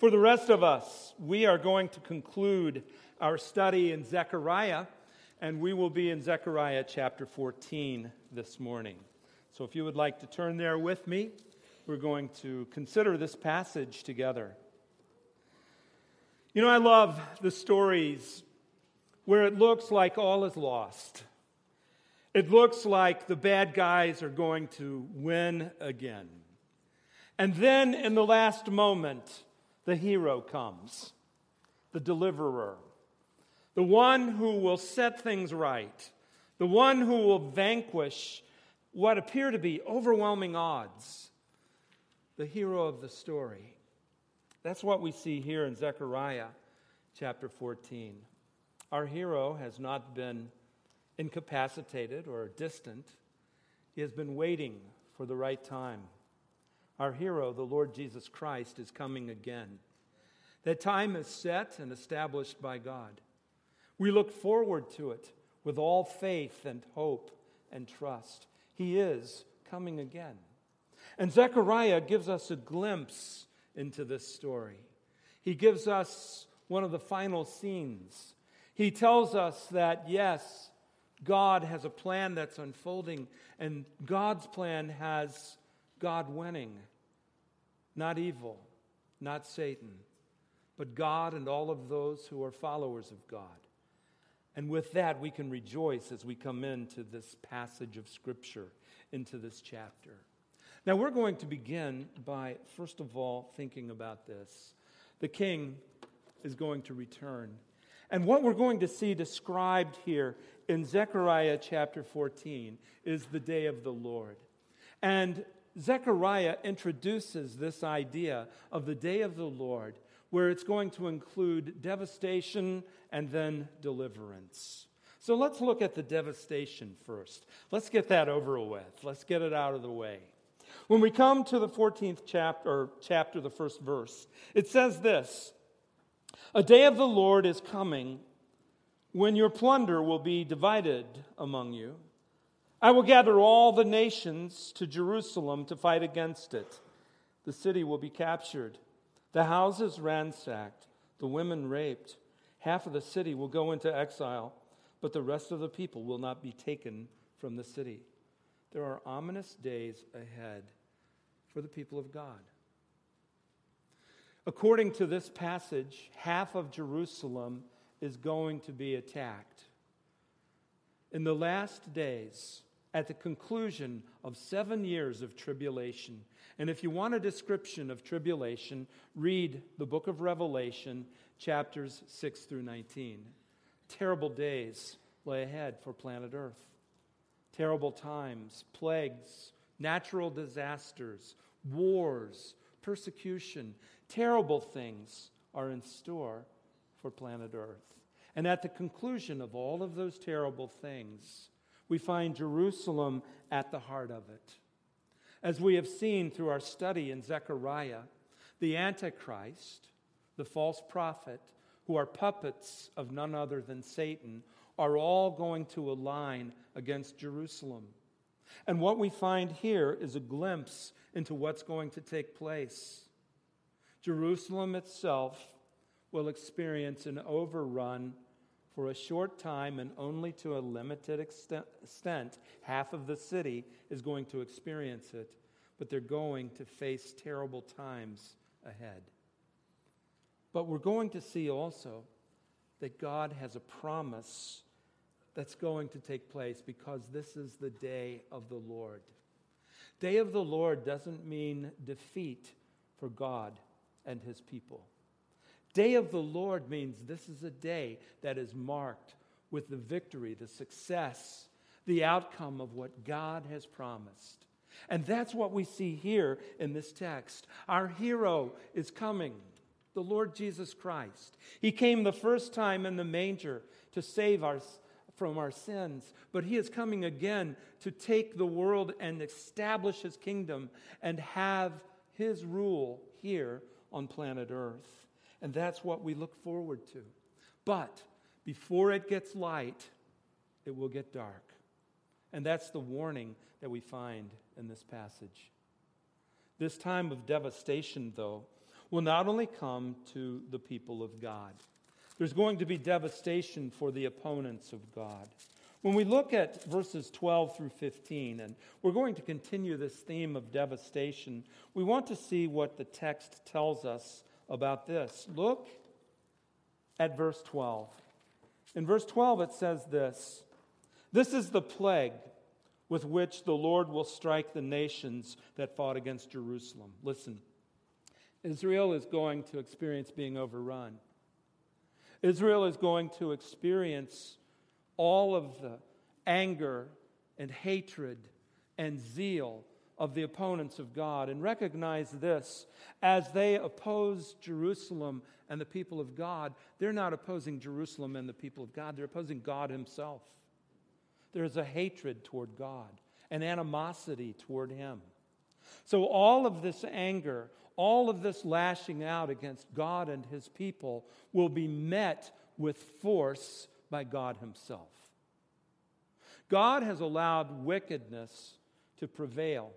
For the rest of us, we are going to conclude our study in Zechariah, and we will be in Zechariah chapter 14 this morning. So if you would like to turn there with me, we're going to consider this passage together. You know, I love the stories where it looks like all is lost. It looks like the bad guys are going to win again. And then in the last moment, the hero comes, the deliverer, the one who will set things right, the one who will vanquish what appear to be overwhelming odds, the hero of the story. That's what we see here in Zechariah chapter 14. Our hero has not been incapacitated or distant, he has been waiting for the right time. Our hero, the Lord Jesus Christ, is coming again. That time is set and established by God. We look forward to it with all faith and hope and trust. He is coming again. And Zechariah gives us a glimpse into this story. He gives us one of the final scenes. He tells us that, yes, God has a plan that's unfolding, and God's plan has God winning not evil, not Satan, but God and all of those who are followers of God. And with that, we can rejoice as we come into this passage of Scripture, into this chapter. Now, we're going to begin by, first of all, thinking about this. The king is going to return. And what we're going to see described here in Zechariah chapter 14 is the day of the Lord. And Zechariah introduces this idea of the day of the Lord, where it's going to include devastation and then deliverance. So let's look at the devastation first. Let's get that over with. Let's get it out of the way. When we come to the 14th chapter, chapter, the first verse, it says this A day of the Lord is coming when your plunder will be divided among you I will gather all the nations to Jerusalem to fight against it. The city will be captured, the houses ransacked, the women raped. Half of the city will go into exile, but the rest of the people will not be taken from the city. There are ominous days ahead for the people of God. According to this passage, half of Jerusalem is going to be attacked. In the last days, at the conclusion of seven years of tribulation. And if you want a description of tribulation, read the book of Revelation, chapters 6 through 19. Terrible days lay ahead for planet Earth. Terrible times, plagues, natural disasters, wars, persecution, terrible things are in store for planet Earth. And at the conclusion of all of those terrible things, we find Jerusalem at the heart of it. As we have seen through our study in Zechariah, the Antichrist, the false prophet, who are puppets of none other than Satan, are all going to align against Jerusalem. And what we find here is a glimpse into what's going to take place. Jerusalem itself will experience an overrun for a short time and only to a limited extent, half of the city is going to experience it, but they're going to face terrible times ahead. But we're going to see also that God has a promise that's going to take place because this is the day of the Lord. Day of the Lord doesn't mean defeat for God and his people. Day of the Lord means this is a day that is marked with the victory, the success, the outcome of what God has promised. And that's what we see here in this text. Our hero is coming, the Lord Jesus Christ. He came the first time in the manger to save us from our sins, but he is coming again to take the world and establish his kingdom and have his rule here on planet Earth. And that's what we look forward to. But before it gets light, it will get dark. And that's the warning that we find in this passage. This time of devastation, though, will not only come to the people of God, there's going to be devastation for the opponents of God. When we look at verses 12 through 15, and we're going to continue this theme of devastation, we want to see what the text tells us about this. Look at verse 12. In verse 12, it says this This is the plague with which the Lord will strike the nations that fought against Jerusalem. Listen, Israel is going to experience being overrun. Israel is going to experience all of the anger and hatred and zeal of the opponents of God. And recognize this as they oppose Jerusalem and the people of God, they're not opposing Jerusalem and the people of God, they're opposing God Himself. There is a hatred toward God, an animosity toward Him. So, all of this anger, all of this lashing out against God and his people will be met with force by God himself. God has allowed wickedness to prevail.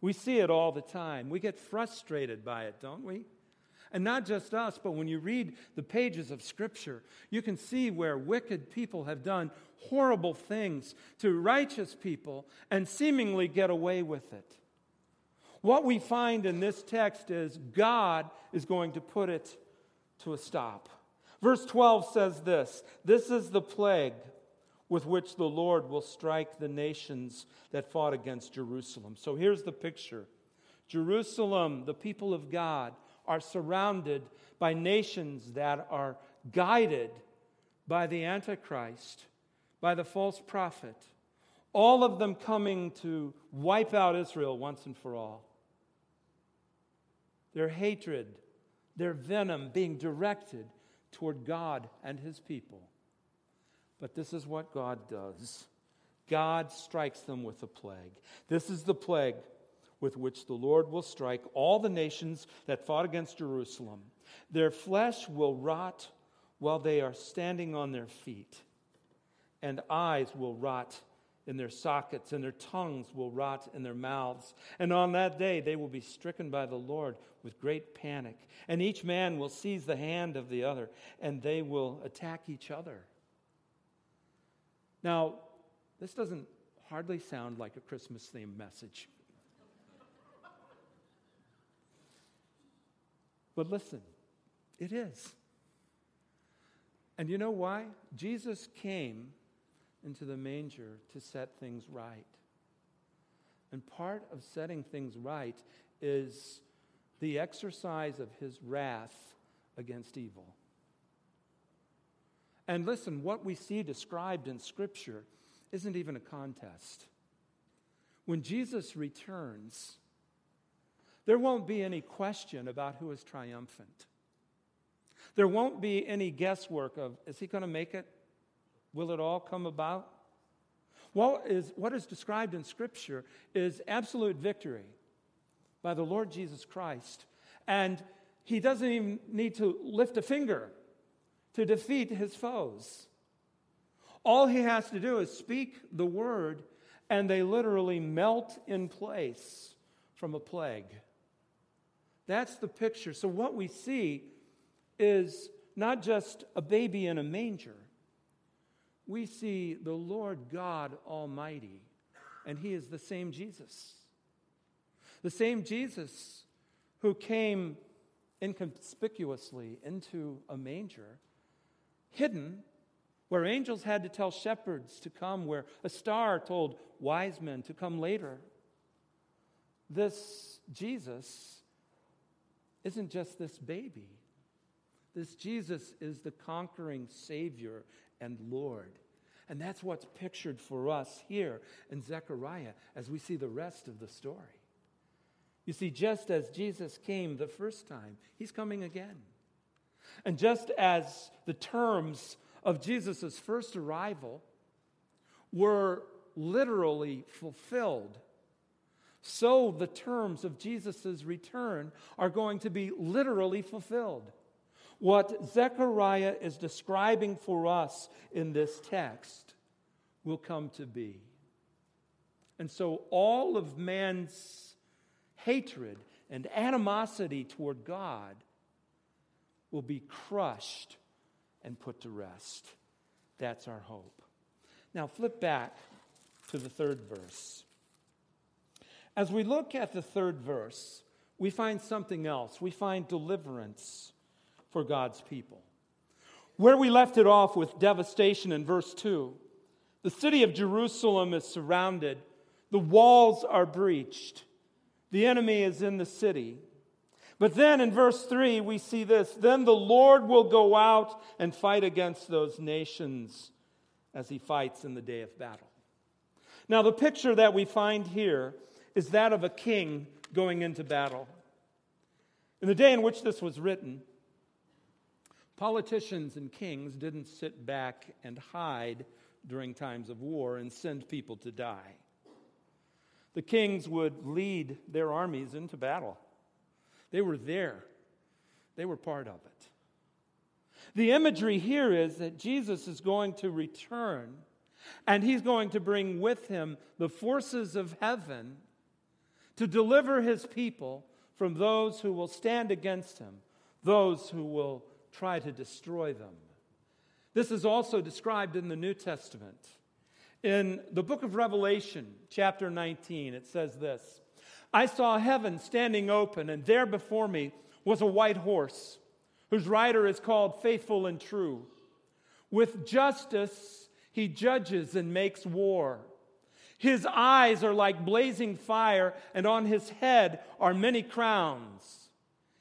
We see it all the time. We get frustrated by it, don't we? And not just us, but when you read the pages of Scripture, you can see where wicked people have done horrible things to righteous people and seemingly get away with it. What we find in this text is God is going to put it to a stop. Verse 12 says this This is the plague with which the Lord will strike the nations that fought against Jerusalem. So here's the picture Jerusalem, the people of God, are surrounded by nations that are guided by the Antichrist, by the false prophet, all of them coming to wipe out Israel once and for all their hatred, their venom being directed toward God and his people. But this is what God does God strikes them with a plague. This is the plague with which the Lord will strike all the nations that fought against Jerusalem. Their flesh will rot while they are standing on their feet, and eyes will rot in their sockets, and their tongues will rot in their mouths. And on that day they will be stricken by the Lord with great panic. And each man will seize the hand of the other, and they will attack each other. Now, this doesn't hardly sound like a Christmas themed message. But listen, it is. And you know why? Jesus came into the manger to set things right. And part of setting things right is the exercise of his wrath against evil. And listen, what we see described in Scripture isn't even a contest. When Jesus returns, there won't be any question about who is triumphant. There won't be any guesswork of, is he going to make it? Will it all come about? What is, what is described in Scripture is absolute victory by the Lord Jesus Christ. And he doesn't even need to lift a finger to defeat his foes. All he has to do is speak the word, and they literally melt in place from a plague. That's the picture. So, what we see is not just a baby in a manger, we see the Lord God Almighty, and He is the same Jesus. The same Jesus who came inconspicuously into a manger, hidden, where angels had to tell shepherds to come, where a star told wise men to come later. This Jesus isn't just this baby. This Jesus is the conquering Savior and Lord. And that's what's pictured for us here in Zechariah as we see the rest of the story. You see, just as Jesus came the first time, he's coming again. And just as the terms of Jesus' first arrival were literally fulfilled, so the terms of Jesus' return are going to be literally fulfilled. What Zechariah is describing for us in this text will come to be. And so all of man's hatred and animosity toward God will be crushed and put to rest. That's our hope. Now, flip back to the third verse. As we look at the third verse, we find something else. We find deliverance for God's people. Where we left it off with devastation in verse 2, the city of Jerusalem is surrounded, the walls are breached, the enemy is in the city. But then in verse 3, we see this Then the Lord will go out and fight against those nations as he fights in the day of battle. Now, the picture that we find here is that of a king going into battle. In the day in which this was written, politicians and kings didn't sit back and hide during times of war and send people to die. The kings would lead their armies into battle. They were there, they were part of it. The imagery here is that Jesus is going to return and he's going to bring with him the forces of heaven to deliver his people from those who will stand against him, those who will try to destroy them. This is also described in the New Testament. In the book of Revelation, chapter 19, it says this I saw heaven standing open, and there before me was a white horse, whose rider is called Faithful and True. With justice, he judges and makes war. His eyes are like blazing fire, and on his head are many crowns.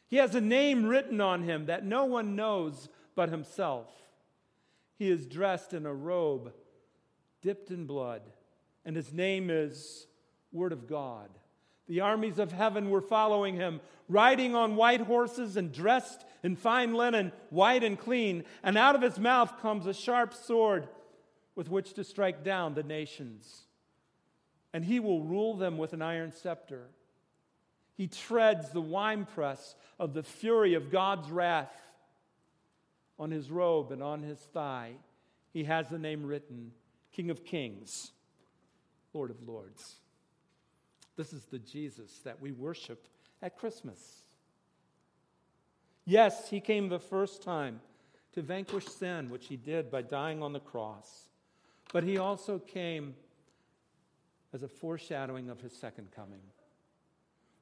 He has a name written on him that no one knows but himself. He is dressed in a robe dipped in blood, and his name is Word of God. The armies of heaven were following him, riding on white horses and dressed in fine linen, white and clean, and out of his mouth comes a sharp sword with which to strike down the nations and he will rule them with an iron scepter. He treads the winepress of the fury of God's wrath. On his robe and on his thigh, he has the name written King of Kings, Lord of Lords. This is the Jesus that we worship at Christmas. Yes, he came the first time to vanquish sin, which he did by dying on the cross, but he also came as a foreshadowing of his second coming,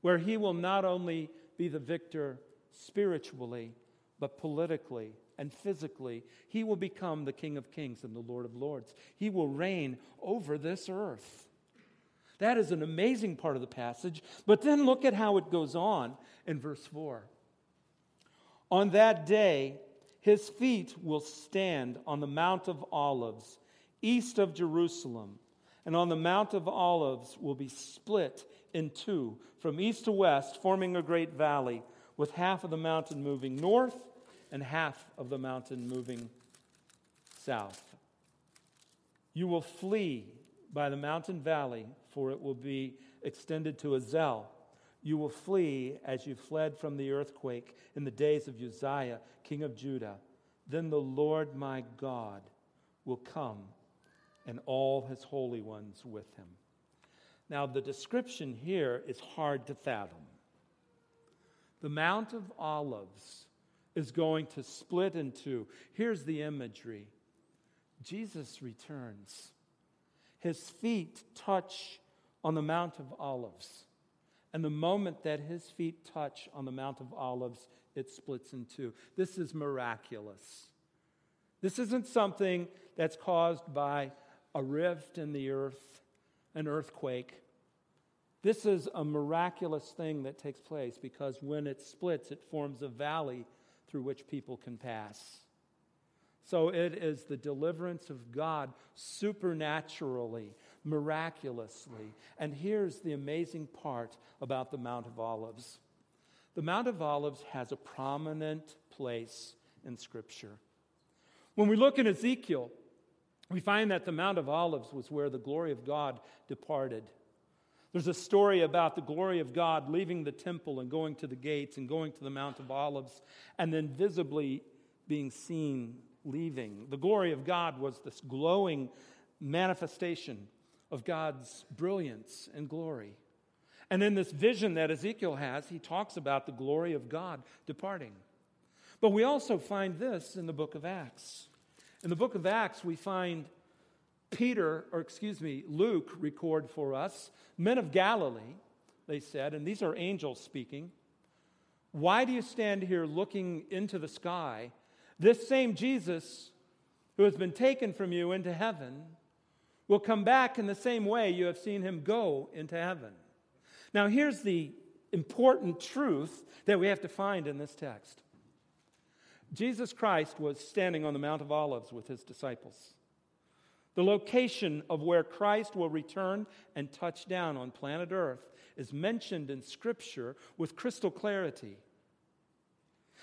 where he will not only be the victor spiritually, but politically and physically. He will become the King of Kings and the Lord of Lords. He will reign over this earth. That is an amazing part of the passage. But then look at how it goes on in verse 4. On that day, his feet will stand on the Mount of Olives, east of Jerusalem and on the Mount of Olives will be split in two from east to west, forming a great valley, with half of the mountain moving north and half of the mountain moving south. You will flee by the mountain valley, for it will be extended to Azel. You will flee as you fled from the earthquake in the days of Uzziah, king of Judah. Then the Lord my God will come and all his holy ones with him. Now, the description here is hard to fathom. The Mount of Olives is going to split in two. Here's the imagery Jesus returns. His feet touch on the Mount of Olives. And the moment that his feet touch on the Mount of Olives, it splits in two. This is miraculous. This isn't something that's caused by a rift in the earth, an earthquake. This is a miraculous thing that takes place because when it splits, it forms a valley through which people can pass. So it is the deliverance of God supernaturally, miraculously. And here's the amazing part about the Mount of Olives the Mount of Olives has a prominent place in Scripture. When we look in Ezekiel, we find that the Mount of Olives was where the glory of God departed. There's a story about the glory of God leaving the temple and going to the gates and going to the Mount of Olives and then visibly being seen leaving. The glory of God was this glowing manifestation of God's brilliance and glory. And in this vision that Ezekiel has, he talks about the glory of God departing. But we also find this in the book of Acts. In the book of Acts, we find Peter, or excuse me, Luke record for us, men of Galilee, they said, and these are angels speaking. Why do you stand here looking into the sky? This same Jesus who has been taken from you into heaven will come back in the same way you have seen him go into heaven. Now, here's the important truth that we have to find in this text Jesus Christ was standing on the Mount of Olives with his disciples. The location of where Christ will return and touch down on planet Earth is mentioned in Scripture with crystal clarity.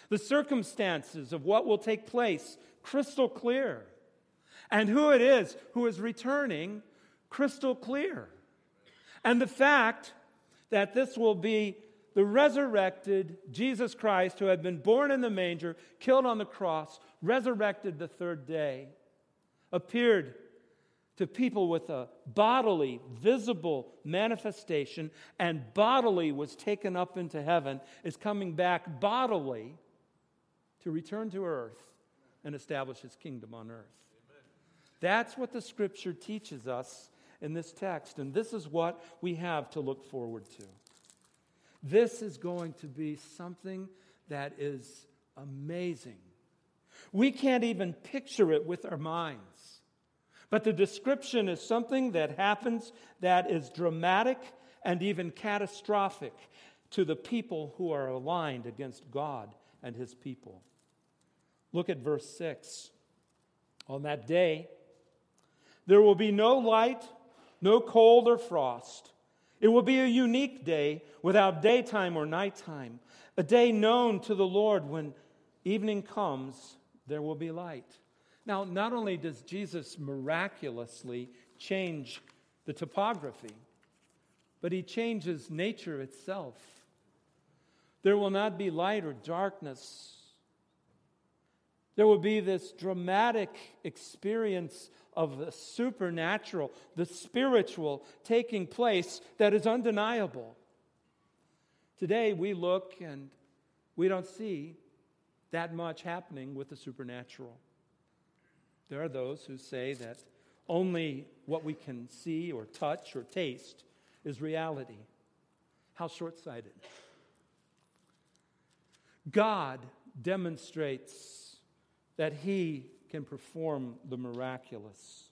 The circumstances of what will take place, crystal clear. And who it is who is returning, crystal clear. And the fact that this will be the resurrected Jesus Christ who had been born in the manger, killed on the cross, resurrected the third day, appeared to people with a bodily, visible manifestation, and bodily was taken up into heaven, is coming back bodily to return to earth and establish his kingdom on earth. That's what the scripture teaches us in this text, and this is what we have to look forward to. This is going to be something that is amazing. We can't even picture it with our minds. But the description is something that happens that is dramatic and even catastrophic to the people who are aligned against God and his people. Look at verse 6. On that day, there will be no light, no cold or frost. It will be a unique day without daytime or nighttime, a day known to the Lord when evening comes, there will be light. Now, not only does Jesus miraculously change the topography, but he changes nature itself. There will not be light or darkness. There will be this dramatic experience of the supernatural, the spiritual taking place that is undeniable. Today we look and we don't see that much happening with the supernatural. There are those who say that only what we can see or touch or taste is reality. How short sighted. God demonstrates that He can perform the miraculous.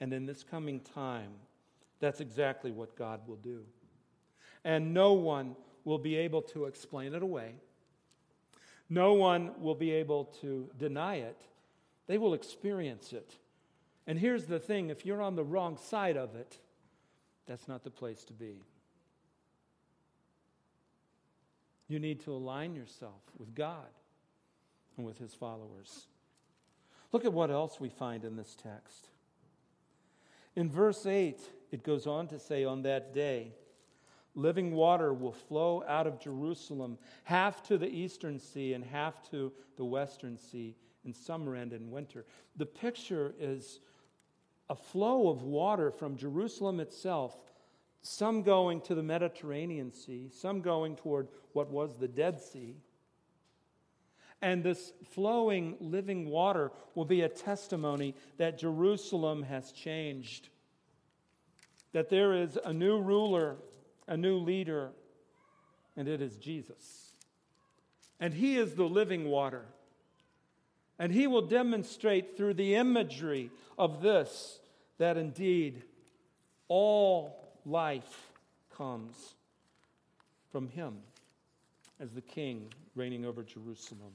And in this coming time, that's exactly what God will do. And no one will be able to explain it away. No one will be able to deny it they will experience it. And here's the thing if you're on the wrong side of it, that's not the place to be. You need to align yourself with God and with his followers. Look at what else we find in this text. In verse 8, it goes on to say, On that day, living water will flow out of Jerusalem, half to the eastern sea and half to the western sea in summer and in winter. The picture is a flow of water from Jerusalem itself, some going to the Mediterranean Sea, some going toward what was the Dead Sea. And this flowing living water will be a testimony that Jerusalem has changed, that there is a new ruler, a new leader, and it is Jesus. And he is the living water. And he will demonstrate through the imagery of this that indeed all life comes from him as the king reigning over Jerusalem.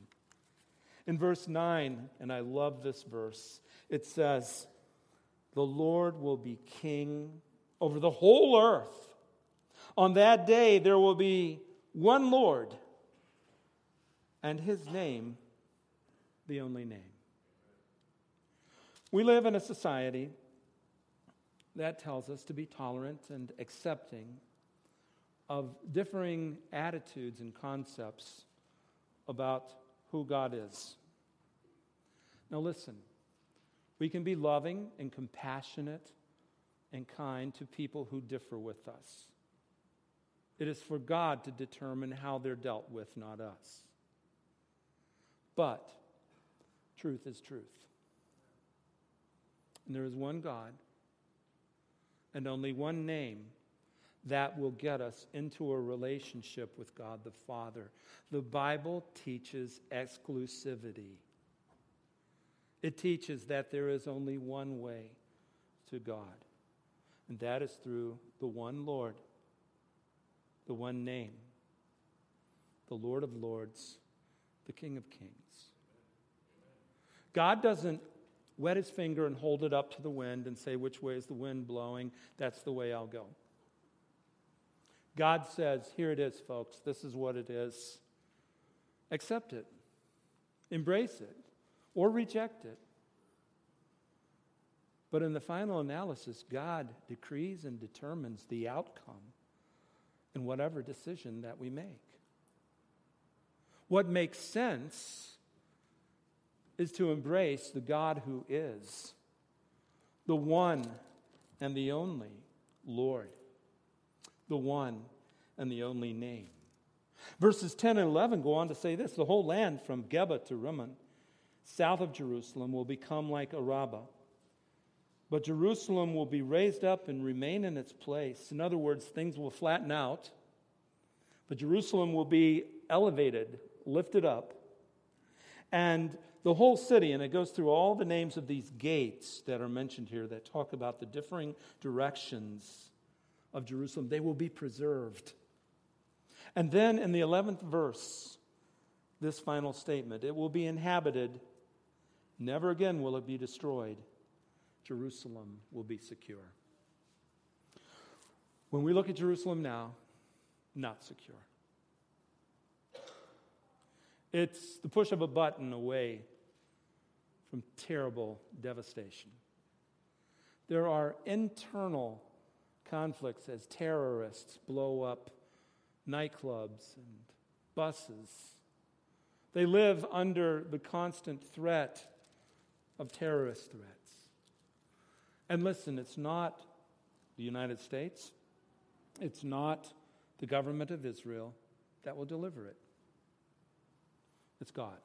In verse 9, and I love this verse, it says, The Lord will be king over the whole earth. On that day, there will be one Lord, and his name the only name. We live in a society that tells us to be tolerant and accepting of differing attitudes and concepts about who God is. Now, listen, we can be loving and compassionate and kind to people who differ with us. It is for God to determine how they're dealt with, not us. But truth is truth. And there is one God and only one name that will get us into a relationship with God the Father. The Bible teaches exclusivity, it teaches that there is only one way to God, and that is through the one Lord, the one name, the Lord of Lords, the King of Kings. God doesn't wet his finger and hold it up to the wind and say, Which way is the wind blowing? That's the way I'll go. God says, Here it is, folks. This is what it is. Accept it, embrace it, or reject it. But in the final analysis, God decrees and determines the outcome in whatever decision that we make. What makes sense is to embrace the God who is, the one and the only Lord, the one and the only name. Verses 10 and 11 go on to say this the whole land from Geba to Rimmon, south of Jerusalem, will become like Arabah. But Jerusalem will be raised up and remain in its place. In other words, things will flatten out, but Jerusalem will be elevated, lifted up. And the whole city, and it goes through all the names of these gates that are mentioned here that talk about the differing directions of Jerusalem, they will be preserved. And then in the 11th verse, this final statement it will be inhabited, never again will it be destroyed. Jerusalem will be secure. When we look at Jerusalem now, not secure. It's the push of a button away from terrible devastation. There are internal conflicts as terrorists blow up nightclubs and buses. They live under the constant threat of terrorist threats. And listen, it's not the United States, it's not the government of Israel that will deliver it, it's God.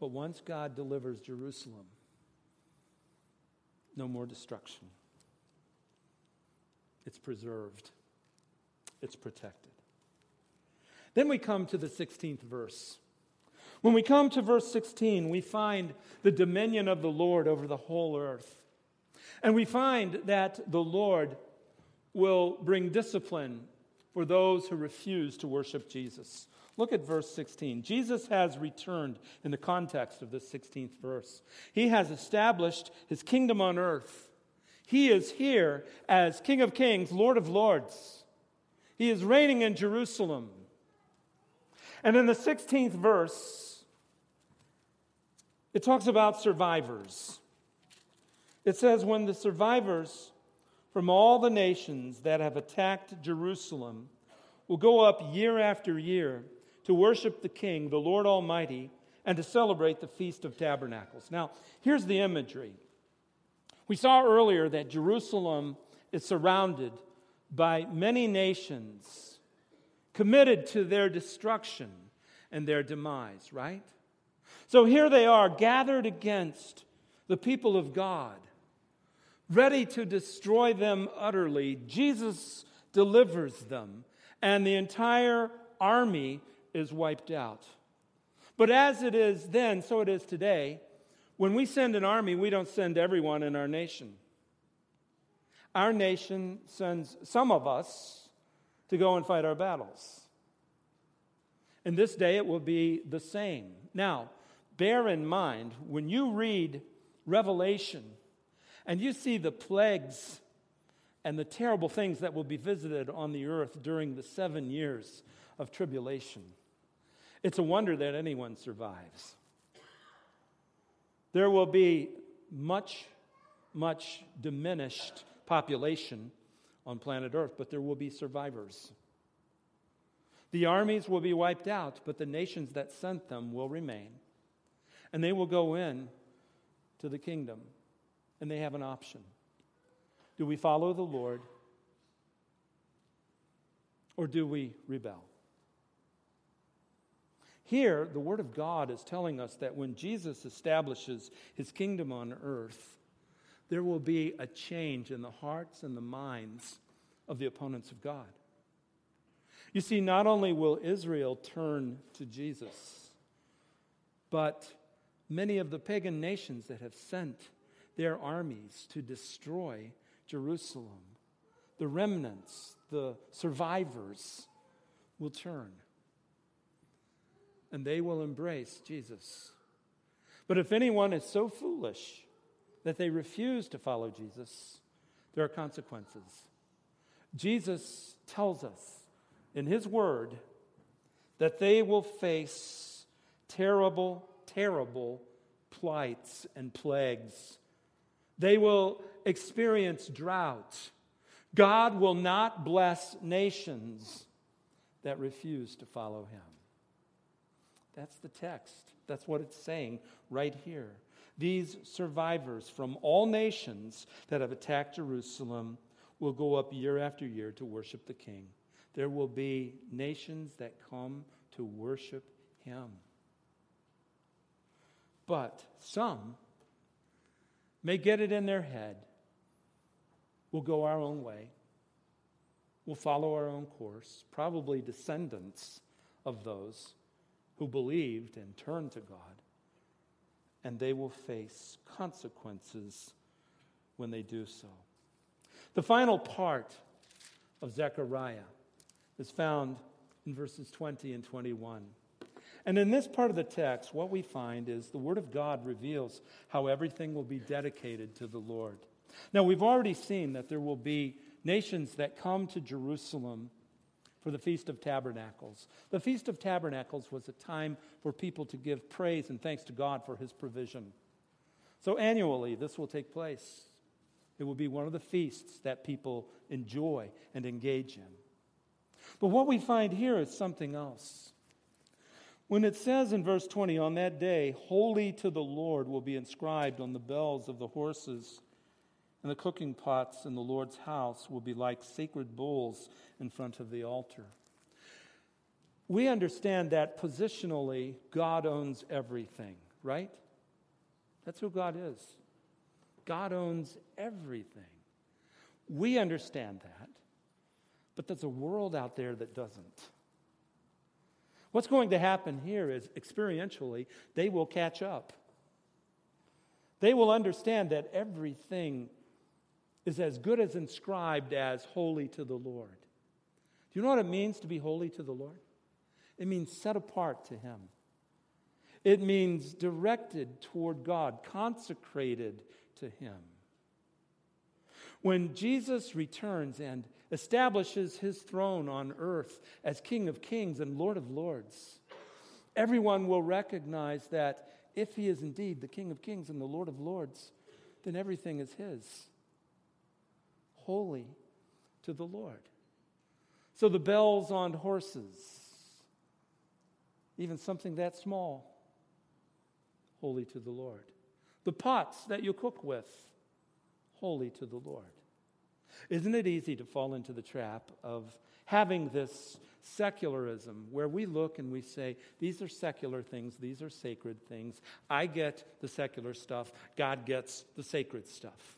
But once God delivers Jerusalem, no more destruction. It's preserved, it's protected. Then we come to the 16th verse. When we come to verse 16, we find the dominion of the Lord over the whole earth. And we find that the Lord will bring discipline for those who refuse to worship Jesus. Look at verse 16. Jesus has returned in the context of this 16th verse. He has established his kingdom on earth. He is here as King of Kings, Lord of Lords. He is reigning in Jerusalem. And in the 16th verse, it talks about survivors. It says, When the survivors from all the nations that have attacked Jerusalem will go up year after year to worship the King, the Lord Almighty, and to celebrate the Feast of Tabernacles. Now, here's the imagery. We saw earlier that Jerusalem is surrounded by many nations committed to their destruction and their demise, right? So here they are gathered against the people of God, ready to destroy them utterly. Jesus delivers them, and the entire army is wiped out. But as it is then, so it is today. When we send an army, we don't send everyone in our nation. Our nation sends some of us to go and fight our battles. And this day it will be the same. Now, bear in mind, when you read Revelation and you see the plagues and the terrible things that will be visited on the earth during the seven years of tribulation, it's a wonder that anyone survives. There will be much, much diminished population on planet Earth, but there will be survivors. The armies will be wiped out, but the nations that sent them will remain. And they will go in to the kingdom, and they have an option. Do we follow the Lord, Or do we rebel? Here, the Word of God is telling us that when Jesus establishes his kingdom on earth, there will be a change in the hearts and the minds of the opponents of God. You see, not only will Israel turn to Jesus, but many of the pagan nations that have sent their armies to destroy Jerusalem, the remnants, the survivors, will turn and they will embrace Jesus. But if anyone is so foolish that they refuse to follow Jesus, there are consequences. Jesus tells us in his word that they will face terrible, terrible plights and plagues. They will experience drought. God will not bless nations that refuse to follow him. That's the text. That's what it's saying right here. These survivors from all nations that have attacked Jerusalem will go up year after year to worship the King. There will be nations that come to worship him. But some may get it in their head. We'll go our own way. We'll follow our own course, probably descendants of those who believed and turned to God. And they will face consequences when they do so. The final part of Zechariah is found in verses 20 and 21. And in this part of the text, what we find is the Word of God reveals how everything will be dedicated to the Lord. Now, we've already seen that there will be nations that come to Jerusalem for the Feast of Tabernacles. The Feast of Tabernacles was a time for people to give praise and thanks to God for his provision. So, annually, this will take place. It will be one of the feasts that people enjoy and engage in. But what we find here is something else. When it says in verse 20, on that day, holy to the Lord will be inscribed on the bells of the horses, and the cooking pots in the Lord's house will be like sacred bowls in front of the altar. We understand that positionally, God owns everything, right? That's who God is. God owns everything. We understand that. But there's a world out there that doesn't. What's going to happen here is experientially, they will catch up. They will understand that everything is as good as inscribed as holy to the Lord. Do you know what it means to be holy to the Lord? It means set apart to Him. It means directed toward God, consecrated to Him. When Jesus returns and establishes his throne on earth as King of kings and Lord of lords. Everyone will recognize that if he is indeed the King of kings and the Lord of lords, then everything is his. Holy to the Lord. So the bells on horses, even something that small, holy to the Lord. The pots that you cook with, holy to the Lord. Isn't it easy to fall into the trap of having this secularism where we look and we say, these are secular things, these are sacred things. I get the secular stuff, God gets the sacred stuff.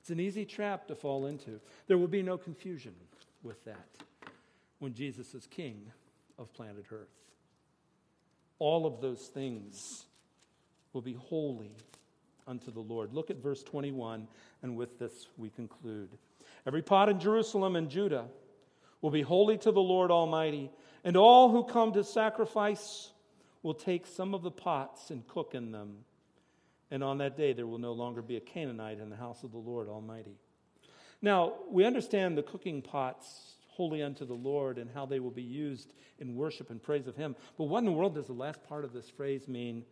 It's an easy trap to fall into. There will be no confusion with that when Jesus is king of planet Earth. All of those things will be holy unto the Lord. Look at verse 21, and with this we conclude. Every pot in Jerusalem and Judah will be holy to the Lord Almighty, and all who come to sacrifice will take some of the pots and cook in them. And on that day, there will no longer be a Canaanite in the house of the Lord Almighty. Now, we understand the cooking pots holy unto the Lord and how they will be used in worship and praise of Him. But what in the world does the last part of this phrase mean?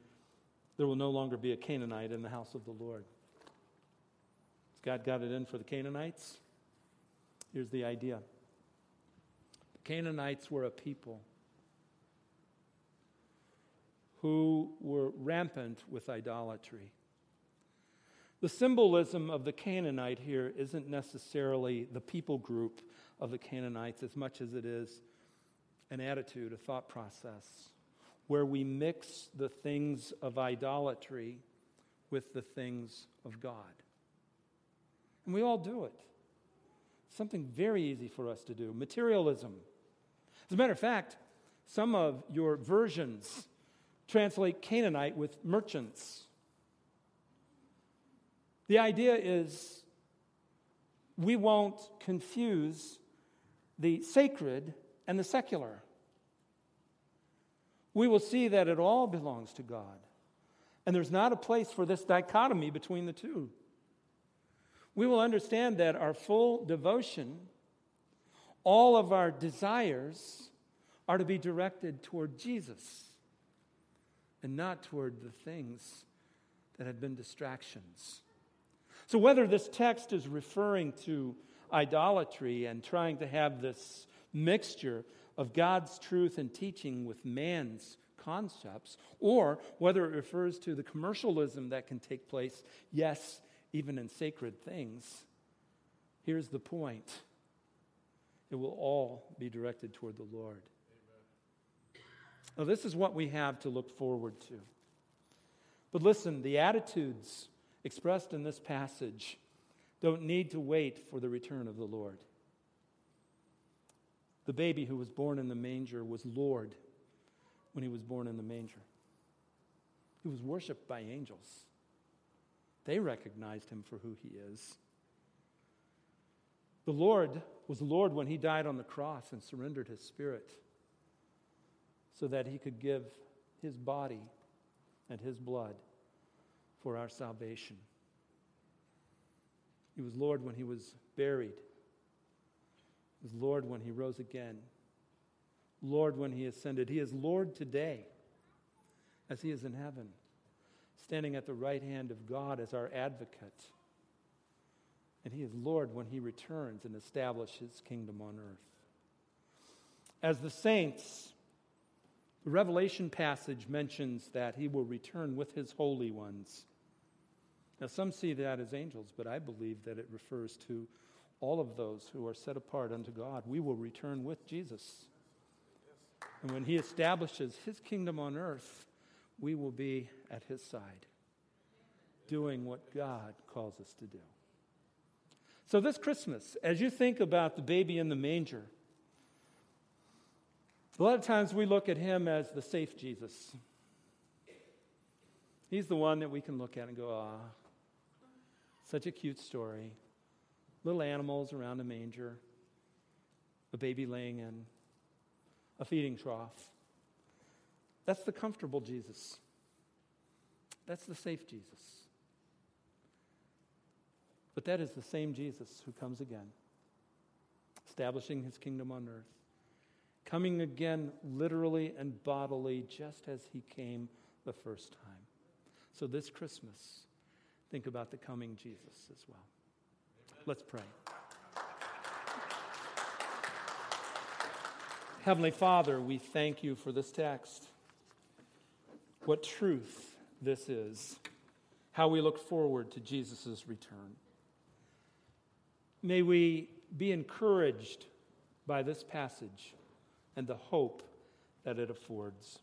there will no longer be a Canaanite in the house of the Lord. Has God got it in for the Canaanites? Here's the idea the Canaanites were a people who were rampant with idolatry. The symbolism of the Canaanite here isn't necessarily the people group of the Canaanites as much as it is an attitude, a thought process, where we mix the things of idolatry with the things of God. And we all do it. Something very easy for us to do materialism. As a matter of fact, some of your versions translate Canaanite with merchants. The idea is we won't confuse the sacred and the secular. We will see that it all belongs to God. And there's not a place for this dichotomy between the two. We will understand that our full devotion, all of our desires, are to be directed toward Jesus and not toward the things that have been distractions. So, whether this text is referring to idolatry and trying to have this mixture of God's truth and teaching with man's concepts, or whether it refers to the commercialism that can take place, yes, even in sacred things, here's the point it will all be directed toward the Lord. Now, this is what we have to look forward to. But listen, the attitudes expressed in this passage don't need to wait for the return of the Lord. The baby who was born in the manger was Lord when he was born in the manger. He was worshiped by angels. They recognized him for who he is. The Lord was Lord when he died on the cross and surrendered his spirit so that he could give his body and his blood for our salvation. He was Lord when he was buried. He was Lord when he rose again. Lord when he ascended. He is Lord today as he is in heaven, standing at the right hand of God as our advocate. And he is Lord when he returns and establishes his kingdom on earth. As the saints the Revelation passage mentions that he will return with his holy ones. Now, some see that as angels, but I believe that it refers to all of those who are set apart unto God. We will return with Jesus. And when he establishes his kingdom on earth, we will be at his side, doing what God calls us to do. So, this Christmas, as you think about the baby in the manger, a lot of times we look at him as the safe Jesus. He's the one that we can look at and go, ah, such a cute story. Little animals around a manger, a baby laying in a feeding trough. That's the comfortable Jesus. That's the safe Jesus. But that is the same Jesus who comes again, establishing his kingdom on earth coming again literally and bodily, just as he came the first time. So this Christmas, think about the coming Jesus as well. Let's pray. Heavenly Father, we thank you for this text. What truth this is, how we look forward to Jesus' return. May we be encouraged by this passage and the hope that it affords.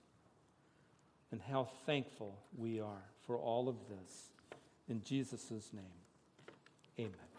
And how thankful we are for all of this. In Jesus' name, amen.